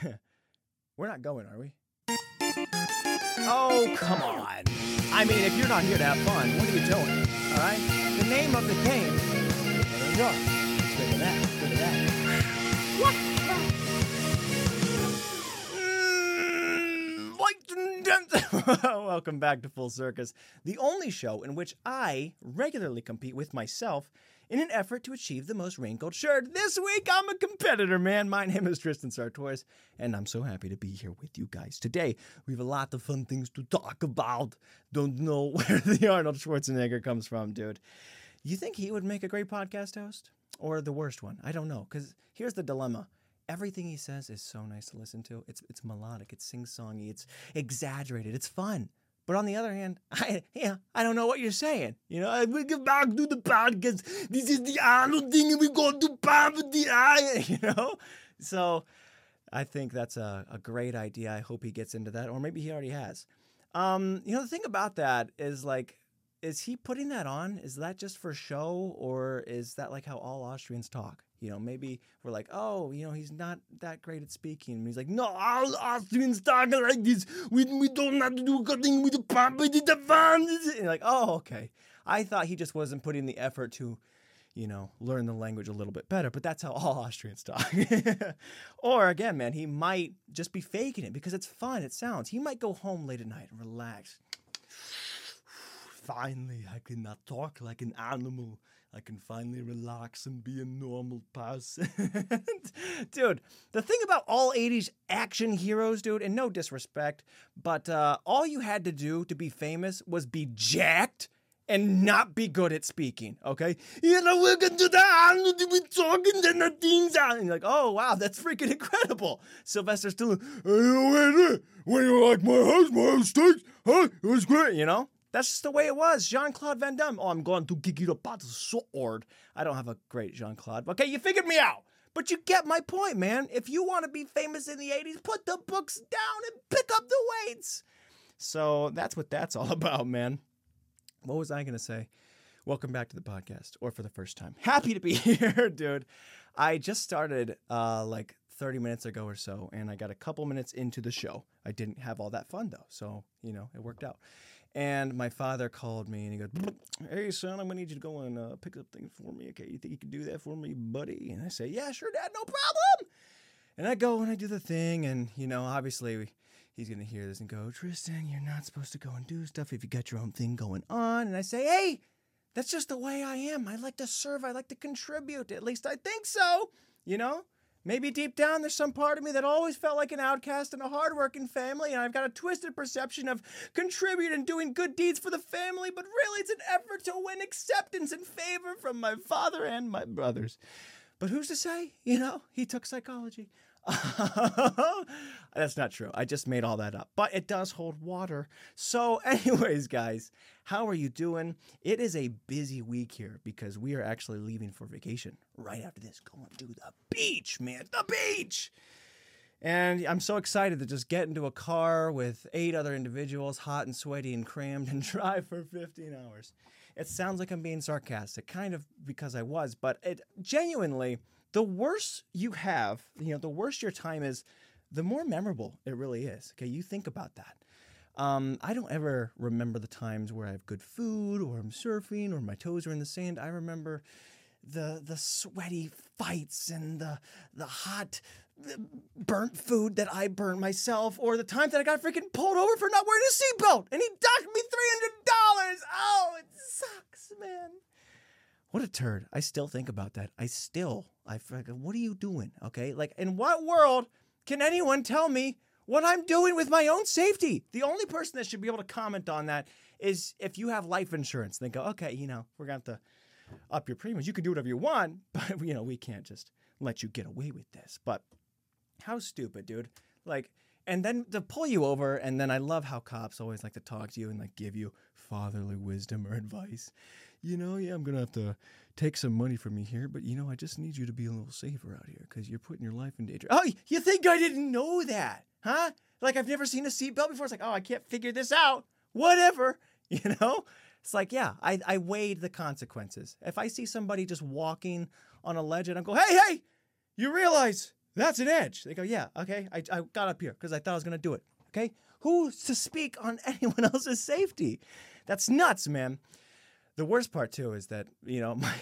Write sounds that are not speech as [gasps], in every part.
[laughs] We're not going, are we? Oh, come on. I mean, if you're not here to have fun, what are you doing? All right? The name of the game. Enjoy. That. That. Mm, and gents- [laughs] Welcome back to Full Circus, the only show in which I regularly compete with myself in an effort to achieve the most wrinkled shirt. This week, I'm a competitor, man. My name is Tristan Sartoris, and I'm so happy to be here with you guys today. We have a lot of fun things to talk about. Don't know [laughs] where the Arnold Schwarzenegger comes from, dude. You think he would make a great podcast host? Or the worst one? I don't know. Because here's the dilemma. Everything he says is so nice to listen to. It's it's melodic, it's sing-songy, it's exaggerated, it's fun. But on the other hand, [laughs] I yeah, I don't know what you're saying. You know, we get back to the podcast. This is the Arnold thing, and we go to poverty. I, [laughs] you know, so I think that's a, a great idea. I hope he gets into that, or maybe he already has. Um, you know, the thing about that is like, is he putting that on? Is that just for show, or is that like how all Austrians talk? You know, maybe we're like, oh, you know, he's not that great at speaking. And he's like, no, all Austrians talk like this. We, we don't have to do cutting with the property, the fun. And like, oh, okay. I thought he just wasn't putting the effort to, you know, learn the language a little bit better, but that's how all [laughs] Austrians talk. [laughs] or again, man, he might just be faking it because it's fun, it sounds. He might go home late at night and relax. [sighs] Finally, I can not talk like an animal. I can finally relax and be a normal person. [laughs] dude, the thing about all 80s action heroes, dude, and no disrespect, but uh, all you had to do to be famous was be jacked and not be good at speaking, okay? You know, we're gonna do that, we're talking, then the things out. And you're like, oh, wow, that's freaking incredible. Sylvester Stallone, hey, wait, when you like my house, my steaks, huh? It was great, you know? That's just the way it was. Jean Claude Van Damme. Oh, I'm going to kick you the sword. I don't have a great Jean Claude. Okay, you figured me out. But you get my point, man. If you want to be famous in the 80s, put the books down and pick up the weights. So that's what that's [laughs] all about, man. What was I going to say? Welcome back to the podcast, or for the first time. [laughs] Happy to be [laughs] here, dude. I just started uh, like 30 minutes ago or so, and I got a couple minutes into the show. I didn't have all that fun though, so you know it worked out. And my father called me and he goes, Hey, son, I'm going to need you to go and uh, pick up things for me. Okay, you think you can do that for me, buddy? And I say, Yeah, sure, Dad, no problem. And I go and I do the thing. And, you know, obviously he's going to hear this and go, Tristan, you're not supposed to go and do stuff if you got your own thing going on. And I say, Hey, that's just the way I am. I like to serve, I like to contribute. At least I think so, you know? Maybe deep down there's some part of me that always felt like an outcast in a hardworking family, and I've got a twisted perception of contributing and doing good deeds for the family, but really it's an effort to win acceptance and favor from my father and my brothers. But who's to say? You know, he took psychology. [laughs] That's not true. I just made all that up. But it does hold water. So, [laughs] anyways, guys, how are you doing? It is a busy week here because we are actually leaving for vacation right after this, going to the beach, man. The beach. And I'm so excited to just get into a car with eight other individuals, hot and sweaty and crammed, and [laughs] drive for 15 hours. It sounds like I'm being sarcastic, kind of because I was, but it genuinely, the worse you have, you know, the worse your time is, the more memorable it really is. Okay, you think about that. Um, I don't ever remember the times where I have good food, or I'm surfing, or my toes are in the sand. I remember the the sweaty fights and the the hot uh, burnt food that I burnt myself, or the time that I got freaking pulled over for not wearing a seatbelt and he docked me three hundred dollars. Oh, it sucks, man. What a turd. I still think about that. I still, I what are you doing? Okay. Like, in what world can anyone tell me what I'm doing with my own safety? The only person that should be able to comment on that is if you have life insurance. They go, okay, you know, we're going to have to up your premiums. You can do whatever you want, [laughs] but, you know, we can't just let you get away with this. But how stupid, dude. Like, and then to pull you over, and then I love how cops always like to talk to you and like give you fatherly wisdom or advice. You know, yeah, I'm gonna have to take some money from you here, but you know, I just need you to be a little safer out here because you're putting your life in danger. Oh, you think I didn't know that, huh? Like I've never seen a seatbelt before. It's like, oh, I can't figure this out. Whatever, [laughs] you know. It's like, yeah, I, I weighed the consequences. If I see somebody just walking on a ledge and I go, hey, hey, you realize That's an edge. They go, Yeah, okay. I, I got up here because I thought I was going to do it. Okay. Who's to speak on [laughs] anyone else's safety? That's nuts, man. The worst part, too, is that, you know, [laughs] my.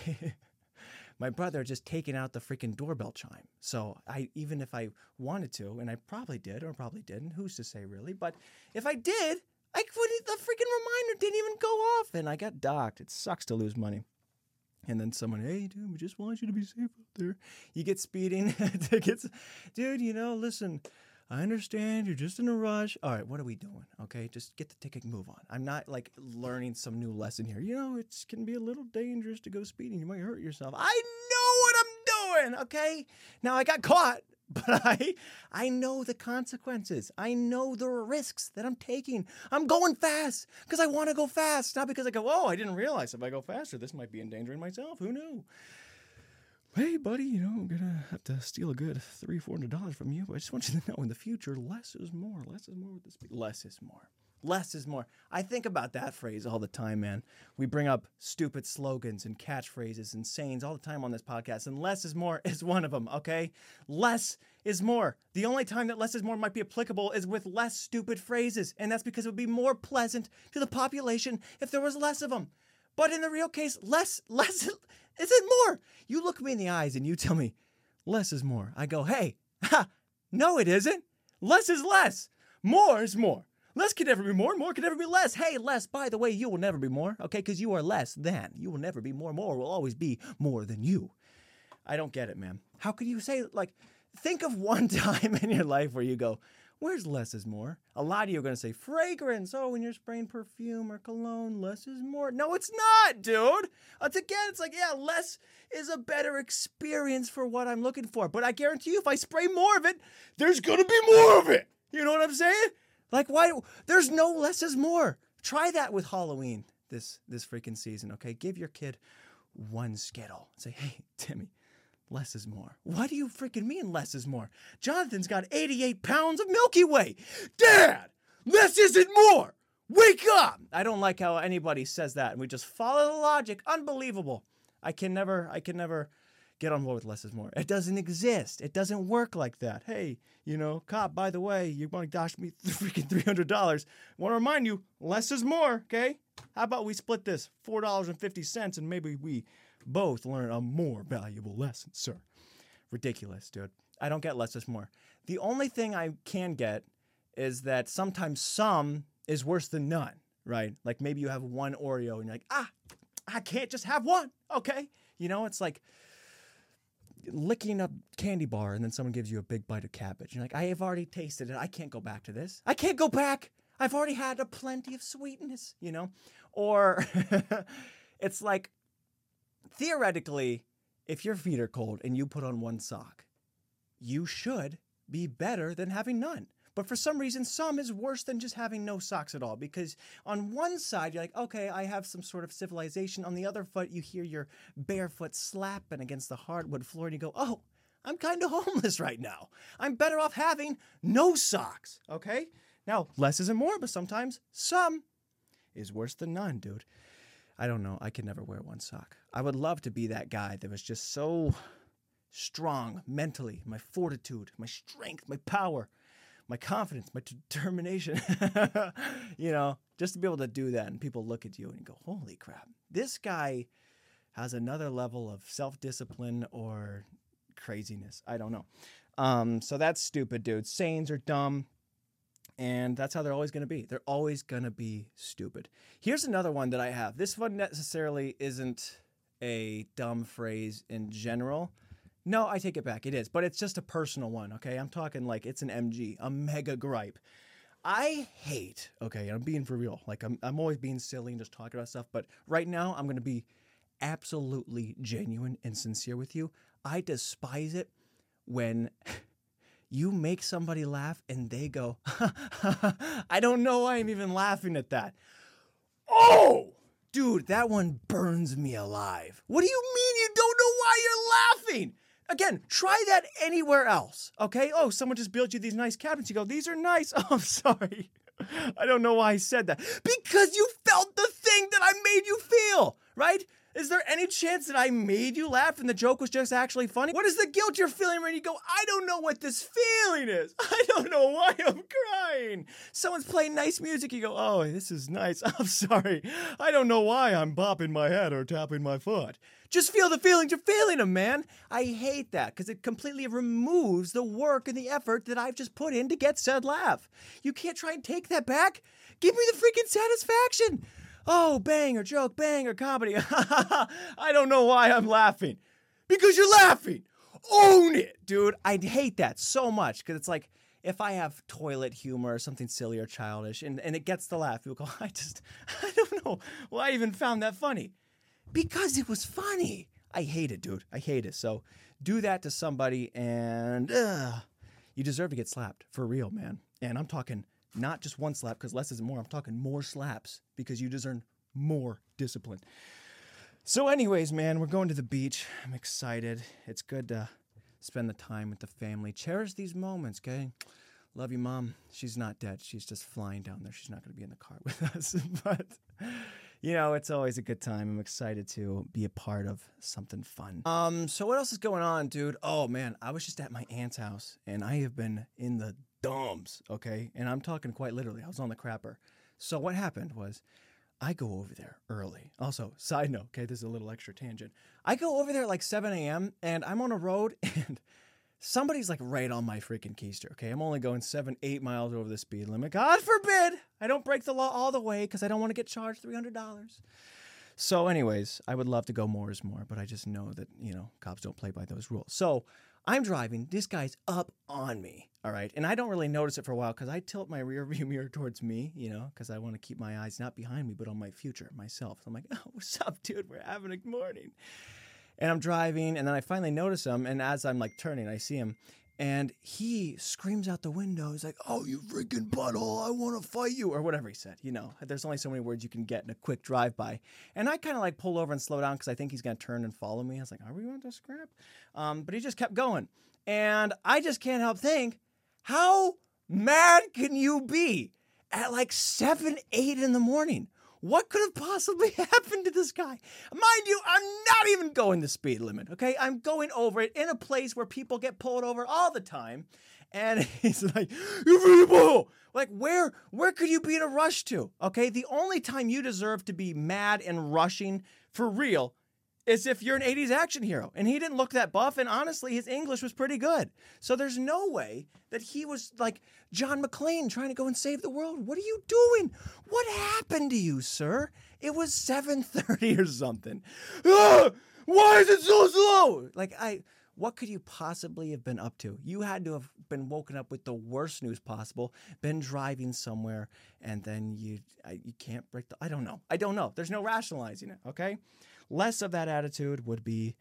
my brother just taken out the freaking doorbell chime. So I even if I wanted to, and I probably did or probably didn't, who's to say really? But if I did, I couldn't. The freaking reminder didn't even go off, and I got docked. It sucks to lose money. And then someone, hey, dude, we just want you to be safe out there. You get speeding [laughs] tickets, dude. You know, listen. I understand you're just in a rush. All right, what are we doing? Okay, just get the ticket move on. I'm not like learning some new lesson here. You know, it can be a little dangerous to go speeding. You might hurt yourself. I know what I'm doing, okay? Now I got caught, [laughs] but I I know the consequences. I know the risks that I'm taking. I'm going fast because I want to go fast, not because I go, "Oh, I didn't realize if I go faster, this might be endangering myself." Who knew? Hey, buddy, you know, I'm gonna have to steal a good three, four hundred dollars from you. But I just want you to [laughs] know in the future, less is more. Less is more with this. Less is more. Less is more. I think about that phrase all the time, man. We bring up stupid slogans and catchphrases and sayings all the time on this podcast, and less is more [laughs] is one of them, okay? Less is more. The only time that less is more might be applicable is with less stupid phrases, and that's because it would be more pleasant to the population if there was less of them. But in the real case, less, [laughs] less isn't more. You look me in the eyes and you tell me, less is more. I go, hey, ha, no, it isn't. Less is less. More is more. Less can never be more. More can never be less. Hey, less, by the way, you will never be more, okay? Because you are less than. You will never be more. More will always be more than you. I don't get it, man. How could you say, like, think of [laughs] one time in your life where you go, Where's less is more? A lot of you are going to say fragrance. Oh, when you're spraying perfume or cologne, less is more. No, it's not, dude. It's again, it's like, yeah, less is a better experience for what I'm looking for. But I guarantee you, if I spray more of it, there's going to be more of it. You know what I'm saying? Like, why? There's no less is more. Try that with Halloween this this freaking season, okay? Give your kid one Skittle. Say, hey, Timmy, less is more. What do you freaking mean less is more? Jonathan's got 88 pounds of Milky Way. Dad, less isn't more. Wake up. I don't like how anybody says that and we just follow the logic. Unbelievable. I can never, I can never get on board with less is more. It doesn't exist. It doesn't work like that. Hey, you know, cop, by the way, you want to dash me [laughs] freaking $300. I want to remind you, less is more, okay? How about we split this $4.50 and maybe we both learn a more valuable lesson, sir. Ridiculous, dude. I don't get less is more. The only thing I can get is that sometimes some is worse than none, right? Like maybe you have one Oreo and you're like, ah, I can't just have one, okay? You know, it's like licking a candy bar and then someone gives you a big bite of cabbage. You're like, I have already tasted it. I can't go back to this. I can't go back. I've already had a plenty of sweetness, you know? Or [laughs] it's like theoretically, if your feet are cold and you put on one sock, you should be better than having none. But for some reason, some is worse than just having no socks at all. Because on one side, you're like, okay, I have some sort of civilization. On the other foot, you hear your barefoot slapping against the hardwood floor, and you go, oh, I'm kind of homeless right now. I'm better off having no socks. Okay? Now, less isn't more, but sometimes some is worse than none, dude. I don't know. I could never wear one sock. I would love to be that guy that was just so strong mentally, my fortitude, my strength, my power, my confidence, my [laughs] determination. you know, just to be able to do that and people look at you and go, holy crap, this guy has another level of self discipline or craziness. I don't know. Um, so that's stupid, dude. Sayings are dumb and that's how they're always going to be. They're always going to be stupid. Here's another one that I have. This one necessarily isn't a dumb phrase in general. No, I take it back. It is, but it's just a personal one, okay? I'm talking like it's an MG, a mega gripe. I hate, okay, I'm being for real. Like I'm I'm always being silly and just talking about stuff, but right now I'm going to be absolutely genuine and sincere with you. I despise it when [laughs] you make somebody laugh and they go, [laughs] I don't know why I'm even laughing at that. Oh, dude, that one burns me alive. What do you mean you don't know why you're laughing? Again, try that anywhere else. Okay. Oh, someone just built you these nice cabinets. You go, these are nice. [laughs] Oh, I'm sorry. I don't know why I said that. Because you felt the thing that I made you feel, right? Is there any chance that I made you laugh and the joke was just actually funny? What is the guilt you're feeling when you go, I don't know what this feeling is? [laughs] I don't know why I'm crying. Someone's playing nice music, you go, oh, this is nice. [laughs] I'm sorry. I don't know why I'm bopping my head or tapping my foot. Just feel the feelings you're feeling them, man. I hate that because it completely removes the work and the effort that I've just put in to get said laugh. You can't try and take that back. Give me the freaking satisfaction. Oh, bang or joke, bang or comedy. [laughs] I don't know why I'm laughing. Because you're laughing. Own it, dude. I hate that so much because it's like if I have toilet humor or something silly or childish and, and it gets the laugh, people go, [laughs] I just, [laughs] I don't know why I even found that funny. Because it was funny. I hate it, dude. I hate it. So do that to somebody and uh, you deserve to get slapped for real, man. And I'm talking not just one slap because less isn't more. I'm talking more slaps because you deserve more discipline. So, anyways, man, we're going to the beach. I'm excited. It's good to spend the time with the family. Cherish these moments, okay? Love you, mom. She's not dead. She's just flying down there. She's not going to be in the car [laughs] with us. but, you know, it's always a good time. I'm excited to be a part of something fun. Um, so what else is going on, dude? Oh man, I was just at my aunt's house and I have been in the dumbs, okay? And I'm talking quite literally. I was on the crapper. So what happened was I go over there early. Also, side note, okay, this is a little extra tangent. I go over there at like 7 a.m. and I'm on a road [laughs] and somebody's like right on my freaking keister. Okay, I'm only going seven, eight miles over the speed limit. God forbid I don't break the law all the way because I don't want to get charged $300. So, anyways, I would love to go more is more, but I just know that, you know, cops don't play by those rules. So, I'm driving. This guy's up on me. All right. And I don't really notice it for a while because I tilt my [laughs] rear view mirror towards me, you know, because I want to keep my eyes not behind me, but on my future, myself. So I'm like, [laughs] oh, what's up, dude? We're having a morning. And I'm driving, and then I finally notice him. And as I'm like turning, I see him. And he screams out the window. He's like, Oh, you freaking butthole. I want to fight you. Or whatever he said. You know, there's only so many words you can get in a quick drive by. And I kind of like pull over and slow down because I think he's to turn and follow me. I was like, Are we going to scrap? Um, but he just kept going. And I just can't help think, How mad can you be at like 7, 8 in the morning? What could have possibly [laughs] happened to this guy? Mind you, I'm not even going the speed limit, okay? I'm going over it in a place where people get pulled over all the time. And [laughs] he's like, you people! Like, where where could you be in a rush to? Okay, the only time you deserve to be mad and rushing for real is if you're an 80s action hero. And he didn't look that buff, and honestly, his English was pretty good. So there's no way that he was like John McClane trying to go and save the world. What are you doing? What happened to you, sir? It was 7:30 or something. Ah, why is it so slow? Like I what could you possibly have been up to? You had to have been woken up with the worst news possible, been driving somewhere, and then you you can't break the. I don't know. I don't know. There's no rationalizing it. Okay, less of that attitude would be.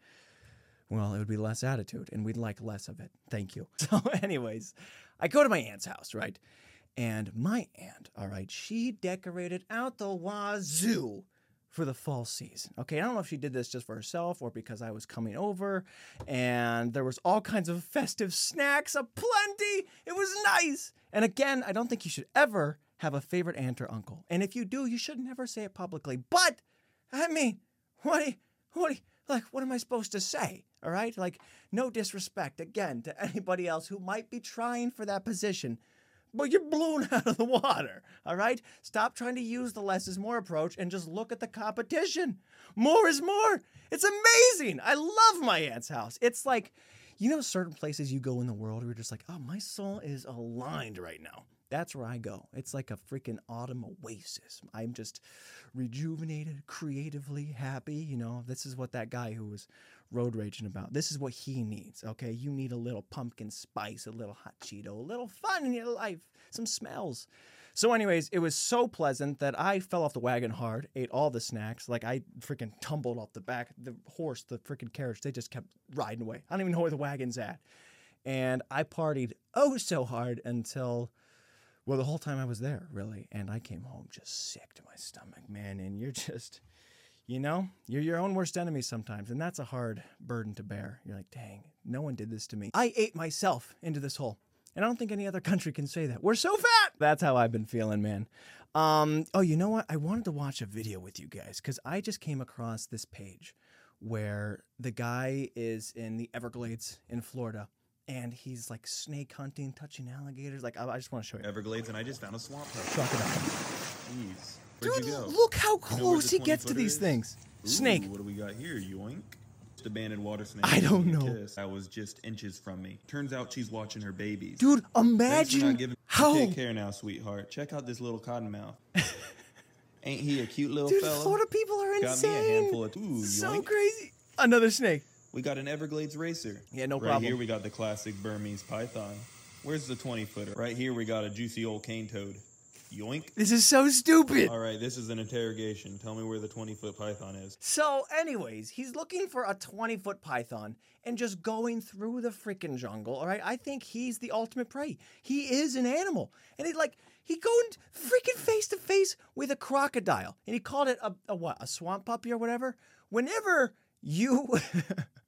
Well, it would be less attitude, and we'd like less of it. Thank you. [laughs] So, anyways, I go to my aunt's house, right? And my aunt, all right, she decorated out the wazoo for the fall season. Okay, I don't know if she did this just for herself or because I was coming over and there was all kinds of festive snacks aplenty. It was nice. And again, I don't think you should ever have a favorite aunt or uncle. And if you do, you should never say it publicly. But I mean, what what like what am I supposed to say? All right? Like no disrespect again to anybody else who might be trying for that position but you're blown [laughs] out of the water. All right? Stop trying to use the less is more approach and just look at the competition. More is more. It's amazing. I love my aunt's house. It's like, you know, certain places you go in the world where you're just like, oh, my soul is aligned right now. That's where I go. It's like a freaking autumn oasis. I'm just rejuvenated, creatively happy. You know, this is what that guy who was road raging about. This is what he needs, okay? You need a little pumpkin spice, a little hot Cheeto, a little fun in your life, some smells. So, anyways, it was so pleasant that I fell off the wagon hard, ate all the snacks. Like I freaking tumbled off the back, the horse, the freaking carriage. They just kept riding away. I don't even know where the wagon's at. And I partied oh so hard until, well, the whole time I was there, really. And I came home just sick to my stomach, man. And you're just, you know, you're your own worst enemy sometimes, and that's a hard burden to bear. You're like, dang, no one did this to me. I ate myself into this hole. And I don't think any other country can say that. We're so fat. That's how I've been feeling, man. Um, oh, you know what? I wanted to watch a video with you guys because I just came across this page where the guy is in the Everglades in Florida and he's like snake hunting, touching alligators. Like, I, I just want to show you. Everglades, and I just found a swamp. Check it. Jeez. Where'd Dude, you go? look how You know where close the he gets to 20 these is? things. Ooh, Snake. What do we got here? Yoink. Just abandoned water snake. I don't giving know. kiss. That was just inches from me. Turns out she's watching her babies. Dude, Thanks for not imagine giving how. Take care now, sweetheart. Check out this little cottonmouth. [laughs] Ain't he a cute little Dude, fella? Florida people are Got me a insane. handful of ooh, so yoink. crazy. Another snake. We got an Everglades racer. Yeah, no right problem. here we got the classic Burmese python. Where's the 20 footer? Right here we got a juicy old cane toad. Yoink. This is so stupid. All right, this is an interrogation. Tell me where the 20 foot python is. So, anyways, he's looking for a 20 foot python and just going through the freaking jungle. All right. I think he's the ultimate prey. He is an animal. And he like, he going freaking face to face with a crocodile. And he called it a, a what? A swamp puppy or whatever. Whenever you [laughs]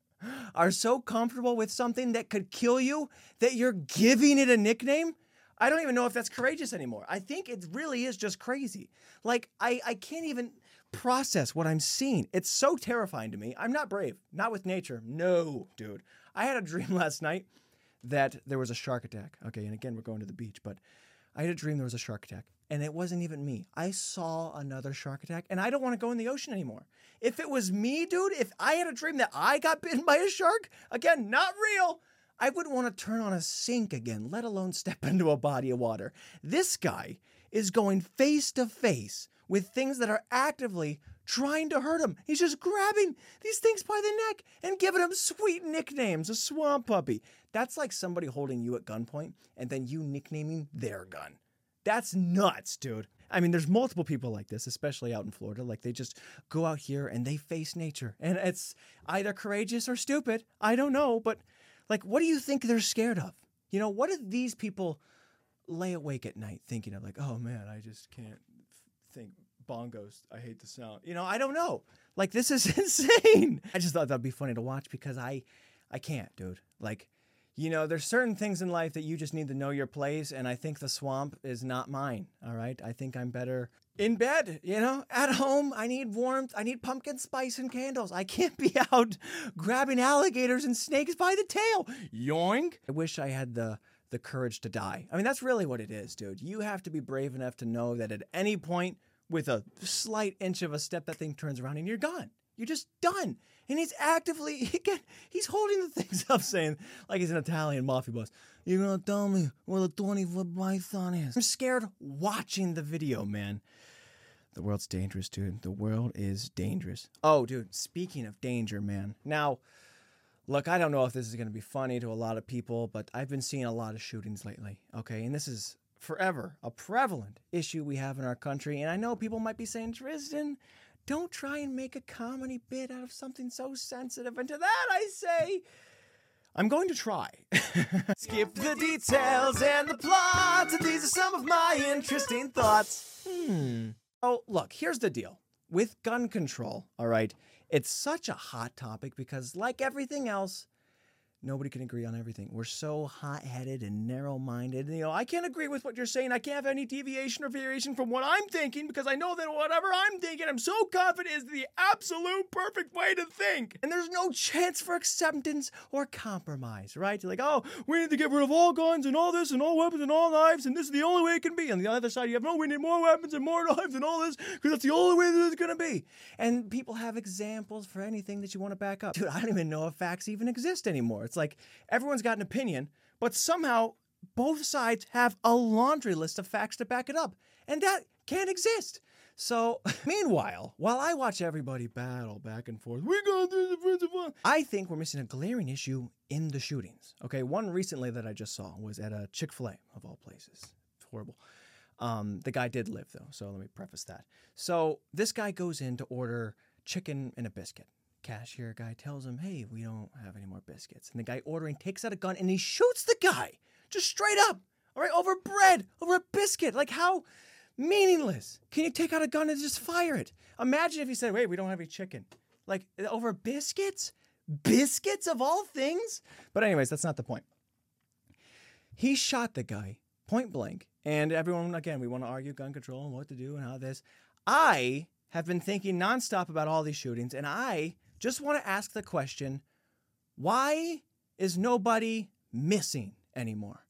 are so comfortable with something that could kill you that you're giving it a nickname, I don't even know if that's courageous anymore. I think it really is just crazy. Like I, I can't even process what I'm seeing. It's so terrifying to me. I'm not brave. Not with nature. No, dude. I had a dream [laughs] last night that there was a shark attack. Okay, and again we're going to the beach, but I had a dream there was a shark attack. And it wasn't even me. I saw another shark attack, and I don't want to go in the ocean anymore. If it was me, dude, if I had a dream that I got [laughs] bitten by a shark, again, not real, I wouldn't want to turn on a sink again, let alone step [laughs] into a body of water. This guy is going face to face with things that are actively trying to hurt him. He's just grabbing these things by the neck and giving them sweet nicknames, a swamp puppy. That's like somebody holding you at gunpoint and then you nicknaming their gun. That's nuts, dude. I mean, there's multiple people like this, especially out in Florida. Like they just go out here and they face nature. And it's either courageous or stupid. I don't know. But like, what do you think they're scared of? You know, what do these people lay awake at night thinking of? Like, oh man, I just can't think bongos. I hate the sound. You know, I don't know. Like this is [laughs] insane. I just thought that'd be funny to watch because I I can't, dude. Like, you know, there's certain things in life that you just need to know your place and I think the swamp is not mine, all right? I think I'm better in bed, you know, at home. I need warmth. I need pumpkin spice and candles. I can't be [laughs] out grabbing alligators and snakes by the tail. Yoink. I wish I had the the courage to die. I mean, that's really what it is, dude. You have to be brave enough to know that at any point with a slight inch of a step, that thing turns around and you're gone. You're just done. And he's actively, [laughs] again, he's holding the things up, saying, like he's an Italian mafia boss, You're gonna tell me where the 20 foot python is. I'm scared watching the video, man. The world's dangerous, dude. The world is dangerous. Oh, dude, speaking of danger, man. Now, look, I don't know if this is to be funny to a lot of people, but I've been seeing a lot of shootings lately, okay? And this is forever a prevalent issue we have in our country. And I know people might be saying, Tristan, don't try and make a comedy bit out of something so sensitive. And to that, I say, I'm going to try. [laughs] Skip the details and the plot. These are some of my interesting thoughts. Hmm. Oh, look, here's the deal. With gun control, all right, it's such a hot topic because, like everything else, nobody can agree on everything. We're so hot headed and narrow minded. You know, I can't agree with what you're saying. I can't have any deviation or variation from what I'm thinking because I know that whatever I'm thinking, I'm so confident is the absolute perfect way to think. And there's no chance for acceptance or compromise, right? You're like, oh, we need to get rid of all guns and all this and all weapons and all knives, and this is the only way it can be. On the other side, you have, no, we need more weapons and more [laughs] knives and all this because that's the only way that it's going to be. And people have examples for anything that you want to back up. Dude, I don't even know if facts even exist anymore. Like everyone's got an opinion, but somehow both sides have a laundry list of facts to back it up. And that can't exist. So, [laughs] meanwhile, while I watch everybody battle back and forth, we got this, of I think we're missing a glaring issue in the shootings. Okay, one recently that I just saw was at a Chick fil A, of all places. It's horrible. Um, the guy did live, though, so let me preface that. So, this guy goes in to order chicken and a biscuit cashier guy tells him, "Hey, we don't have any more biscuits." And the guy ordering takes out a gun and he shoots the guy just straight up. All right, over bread, over a biscuit. Like how meaningless can you take out a gun and just fire it? Imagine if he said, "Wait, we don't have any chicken." Like uh, over biscuits? Biscuits of all things? But anyways, that's not the point. He shot the guy point blank. And everyone, again, we want to argue gun control and what to do and how this. I have been thinking nonstop about all these shootings, and I just want to ask the question why is nobody missing anymore?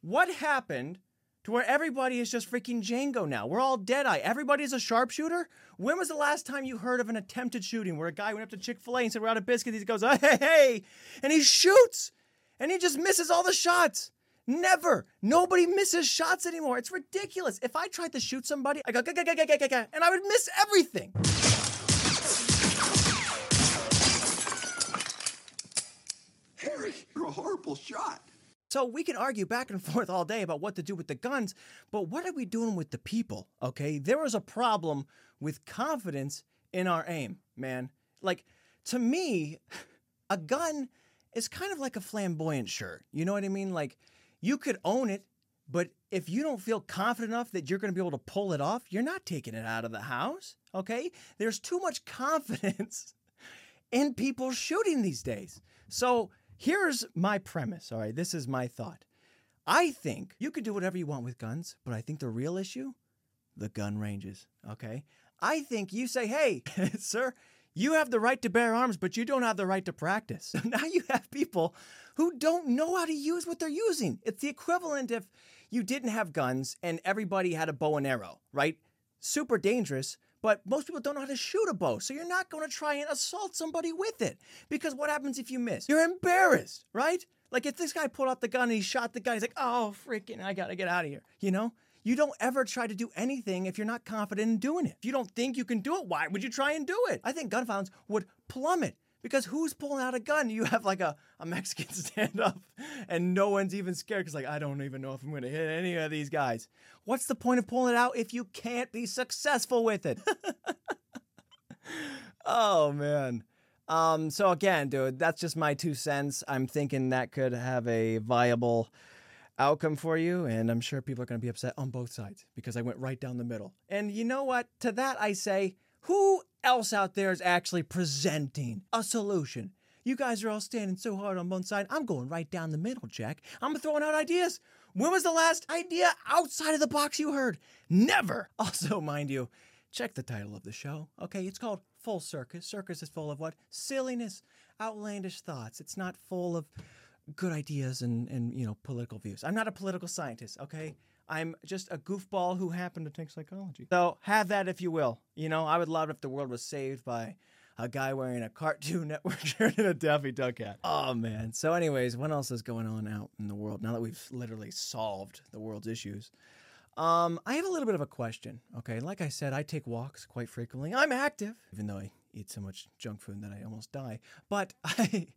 What happened to where everybody is just freaking Django now? We're all Deadeye. Everybody's a sharpshooter? When was the last time you heard of an attempted shooting where a guy went up to Chick fil A and said, We're out of biscuits? He goes, Hey, hey, hey, and he shoots and he just misses all the shots. Never. Nobody misses shots anymore. It's ridiculous. If I tried to shoot somebody, I go, and I would miss everything. Harry, you're a horrible shot. So we can argue back and forth all day about what to do with the guns, but what are we doing with the people? Okay, there was a problem with confidence in our aim, man. Like, to me, a gun is kind of like a flamboyant shirt. You know what I mean? Like, you could own it, but if you don't feel confident enough that you're going to be able to pull it off, you're not taking it out of the house. Okay, there's too much [laughs] confidence in people shooting these days. So here's my premise. All right, this is my thought. I think you can do whatever you want with guns, but I think the real issue, the gun ranges. Okay, I think you say, "Hey, [laughs] sir." You have the right to bear arms, but you don't have the right to practice. [laughs] Now you have people who don't know how to use what they're using. It's the equivalent if you didn't have guns and everybody had a bow and arrow, right? Super dangerous, but most people don't know how to shoot a bow. So you're not going to try and assault somebody with it. Because what happens if you miss? You're embarrassed, right? Like if this guy pulled out the gun and he shot the guy, he's like, oh, freaking, I got to get out of here. You know? You don't ever try to do anything if you're not confident in doing it. If you don't think you can do it, why would you try and do it? I think gun violence would plummet because who's pulling out a gun? You have like a, a Mexican [laughs] standoff and no one's even scared because, like, I don't even know if I'm going to hit any of these guys. What's the point of pulling it out if you can't be successful with it? [laughs] oh, man. Um, so again, dude, that's just my two cents. I'm thinking that could have a viable outcome for you, and I'm sure people are going to be upset on both sides because I went right down the middle. And you know what? To that I say, who else out there is actually presenting a solution? You guys are all standing so hard on one side. I'm going right down the middle, Jack. I'm throwing out ideas. When was the last idea outside of the box you heard? Never. [laughs] Also, mind you, check the title of the show. Okay, it's called Full Circus. Circus is full of what? Silliness, outlandish thoughts. It's not full of good ideas and, and you know political views. I'm not a political scientist, okay? I'm just a goofball who happened to take psychology. So have that if you will. You know, I would love it if the world was saved by a guy wearing a Cartoon [laughs] Network shirt and a Daffy Duck hat. Oh man. So, anyways, what else is going on out in the world now that we've literally solved the world's issues? Um, I have a little bit of a question. Okay, like I said, I take walks quite frequently. I'm active, even though I eat so much junk food that I almost die. But [laughs] I,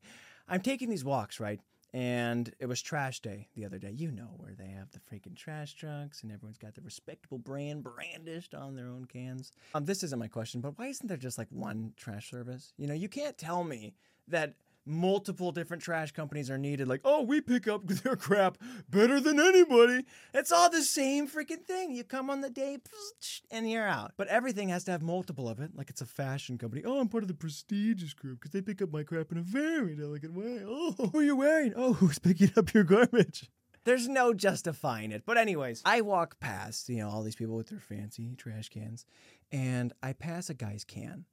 I'm taking these walks, right? And it was trash day the other day. You know where they have the freaking trash trucks and everyone's got the respectable brand brandished on their own cans. Um, this isn't my question, but why isn't there just like one trash service? You know, you can't tell me that multiple different trash companies are needed. Like, oh, we pick up [laughs] their crap better than anybody. It's all the same freaking thing. You come on the day [laughs] and you're out. But everything has to have multiple of it. Like it's a fashion company. Oh, I'm part of the prestigious group because they pick up my crap in a very delicate way. [laughs] Oh, what are you wearing? Oh, who's picking up your garbage? There's no justifying it. But anyways, I walk past, you know, all these people with their fancy trash cans, and I pass a guy's can,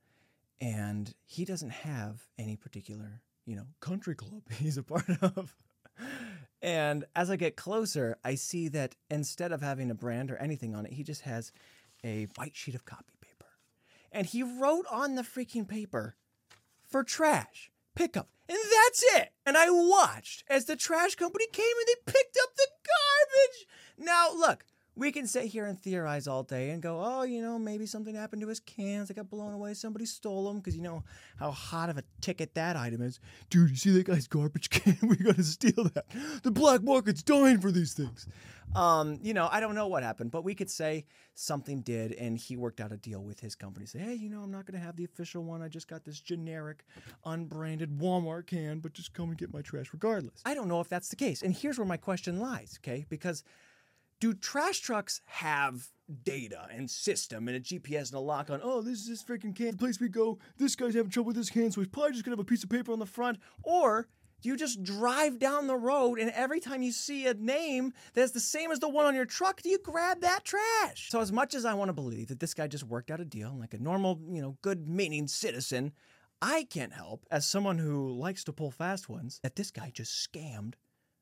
and he doesn't have any particular you know, country club [laughs] he's a part of. and as I get closer, I see that instead of having a brand or anything on it, he just has a white sheet of copy paper. And he wrote on the freaking paper for trash pickup. And that's it. And I watched as the trash company came and they picked up the garbage. Now, look, we can sit here and theorize all day and go, oh, you know, maybe something happened to his cans. They got blown away. Somebody stole them because you know how hot of a ticket that item is. Dude, you see that guy's garbage [laughs] can? we got to steal that. The black market's dying for these things. Um, you know, I don't know what happened, but we could say something did, and he worked out a deal with his company. Say, hey, you know, I'm not going to have the official one. I just got this generic, unbranded Walmart can, but just come and get my trash regardless. I don't know if that's the case, and here's where my question lies. Okay, because do trash trucks have data and system and a GPS and a lock on, oh, this is this freaking can, the place we go, this guy's having trouble with his can, so he's probably just gonna have a piece of paper on the front? Or do You just drive down the road, and every time you see a name that's the same as the one on your truck, do you grab that trash? So, as much as I want to believe that this guy just worked out a deal like a normal, you know, good meaning citizen, I can't help, as someone who likes to pull fast ones, that this guy just scammed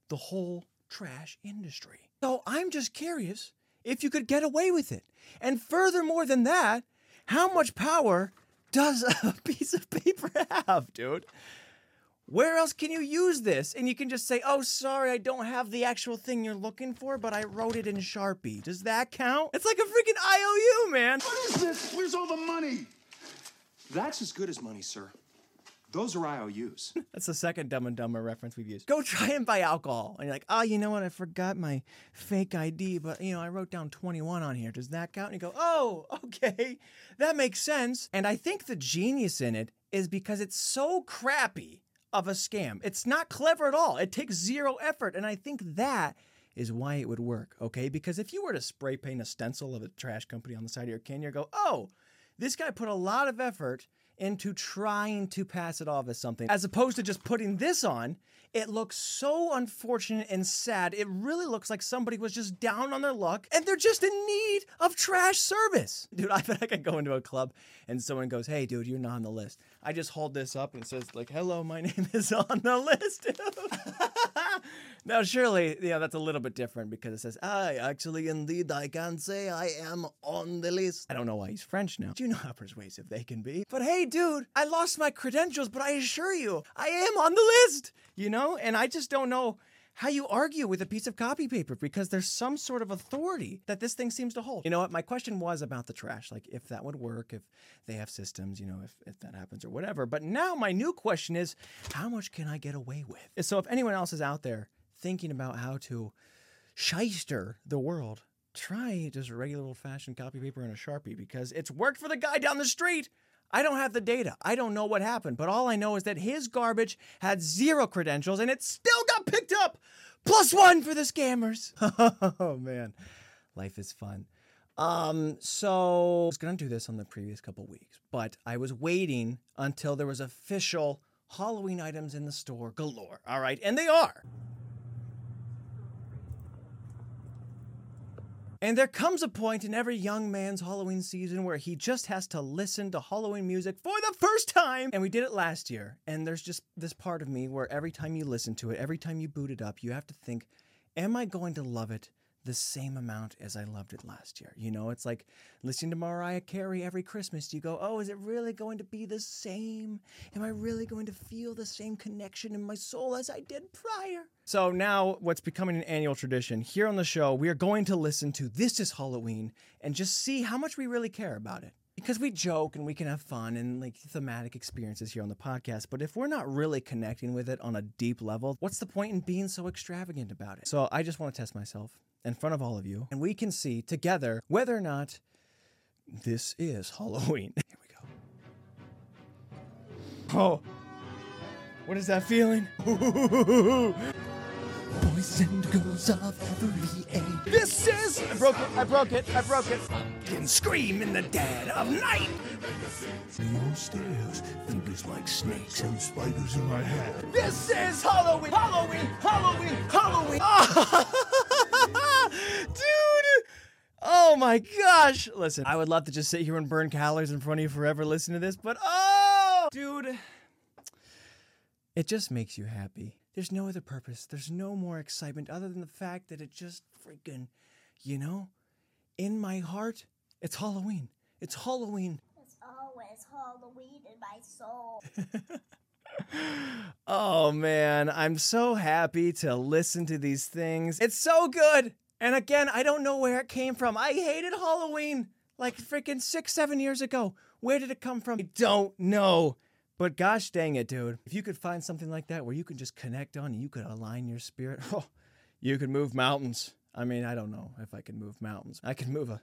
the whole trash industry. So, I'm just curious if you could get away with it. And furthermore than that, how much power does [laughs] a piece of paper have, dude? Where else can you use this? And you can just say, oh, sorry, I don't have the actual thing you're looking for, but I wrote it in Sharpie. Does that count? It's like a freaking IOU, man. What is this? Where's all the money? That's as good as money, sir. Those are IOUs. [laughs] That's the second Dumb and Dumber reference we've used. Go try and buy alcohol. And you're like, oh, you know what? I forgot my fake ID, but, you know, I wrote down 21 on here. Does that count? And you go, oh, [laughs] okay. That makes sense. And I think the genius in it is because it's so crappy of a scam. It's not clever at all. It takes zero effort. And I think that is why it would work, okay? Because if you were to spray paint a stencil of a trash company on the side of your can, you go, oh, this guy put a lot of effort into trying to pass it off as something, as opposed to just putting this on. It looks so unfortunate and sad. It really looks like somebody was just down on their luck and they're just in need of trash service. [laughs] Dude, I bet I could go into a club and someone goes, Hey, dude, you're not on the list. I just hold this up and it says, like, hello, my [laughs] name is on the list. [laughs] now, surely, know, that's a little bit different because it says, I actually, indeed, I can say I am on the list. I don't know why he's French now. Do you know how persuasive they can be? But hey, dude, I lost my credentials, but I assure you, I am on the list, you know? And I just don't know how you argue with a piece of copy paper because there's some sort of authority that this thing seems to hold. You know what? My question was about the trash, like if that would work, if they have systems, you know, if, if that happens or whatever. But now my new question is how much can I get away with? So if anyone else is out there thinking about how to shyster the world, try just regular old fashioned copy paper and a Sharpie because it's worked for the guy down the street. I don't have the data. I don't know what happened, but all I know is that his garbage had zero credentials and it still got picked up. Plus one for the scammers. [laughs] oh man, life is fun. Um, so I was gonna do this on the previous couple weeks, but I was waiting until there was official Halloween items in the store galore. All right, and they are. And there comes a point in every young man's Halloween season where he just has to listen to Halloween music for the first time. And we did it last year. And there's just this part of me where every time you listen to it, every time you boot it up, you have to think, am I going to love it the same amount as I loved it last year? You know, it's like listening to Mariah Carey every Christmas. You go, oh, is it really going to be the same? Am I really going to feel the same connection in my soul as I did prior? So now, what's becoming an annual tradition here on the show, we are going to listen to This is Halloween and just see how much we really care about it. Because we joke and we can have fun and like thematic experiences here on the podcast, but if we're not really connecting with it on a deep level, what's the point in being so extravagant about it? So I just want to test myself in front of all of you, and we can see together whether or not this is [laughs] Halloween. Here we go. Oh, what is that feeling? [laughs] Boys and girls of every age. This is. I broke it. I broke it. I broke it. Can scream in the dead of night. Neon stairs, fingers like snakes and spiders in my head. This is Halloween. Halloween. Halloween. Halloween. [laughs] Dude. Oh my gosh. Listen, I would love to just sit here and burn calories in front of you forever listening to this, but oh, dude. It just makes you happy. There's no other purpose. There's no more excitement other than the fact that it just freaking, you know, in my heart, it's Halloween. It's Halloween. It's always Halloween in my soul. [laughs] Oh man, I'm so happy to listen to these things. It's so good. And again, I don't know where it came from. I hated Halloween like freaking six, seven years ago. Where did it come from? I don't know. But gosh dang it, dude. If you could find something like that where you can just connect on and you could align your spirit, [laughs] oh, you could move mountains. I mean, I don't know if I can move mountains. I can move a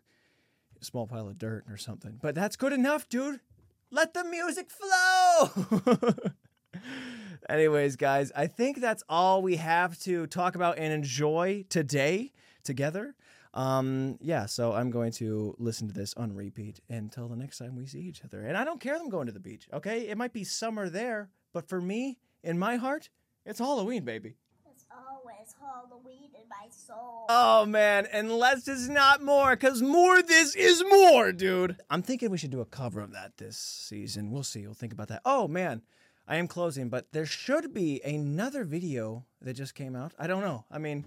small pile of dirt or something. But that's good enough, dude. Let the music flow. [laughs] Anyways, guys, I think that's all we have to talk about and enjoy today together. Um, yeah, so I'm going to listen to this on repeat until the next time we see each other. And I don't care them going to the beach, okay? It might be summer there, but for me, in my heart, It's Halloween, baby. It's always Halloween in my soul. Oh man, and less is not more, cause more this is more, dude. I'm thinking we should do a cover of that this season. We'll see. We'll think about that. Oh man, I am closing, but there should be another video that just came out. I don't know. I mean,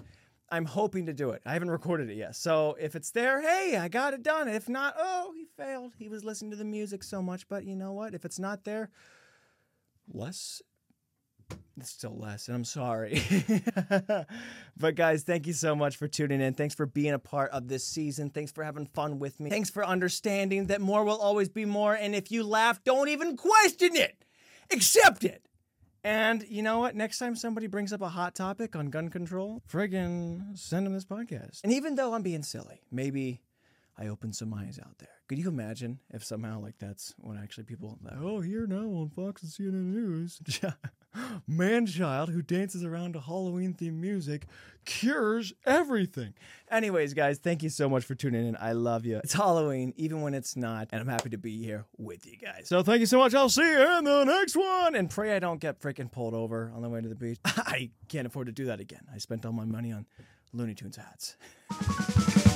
I'm hoping to do it. I haven't recorded it yet. So if it's there, hey, I got it done. If not, oh, he failed. He was listening to the music so much. But you know what? If it's not there, less it's still less, and I'm sorry. [laughs] but guys, thank you so much for tuning in. Thanks for being a part of this season. Thanks for having fun with me. Thanks for understanding that more will always be more. And if you laugh, don't even question it, accept it. And you know what? Next time somebody brings up a hot topic on gun control, friggin' send them this podcast. And even though I'm being silly, maybe I open some eyes out there. Could you imagine if somehow like that's when actually people oh here now on Fox and CNN News, [laughs] [gasps] man child who dances around to Halloween themed music cures everything. Anyways, guys, thank you so much for tuning in. I love you. It's Halloween, even when it's not, and I'm happy to be here with you guys. So thank you so much. I'll see you in the next one, and pray I don't get freaking pulled over on the way to the beach. [laughs] I can't afford to do that again. I spent all my money on Looney Tunes hats. [laughs]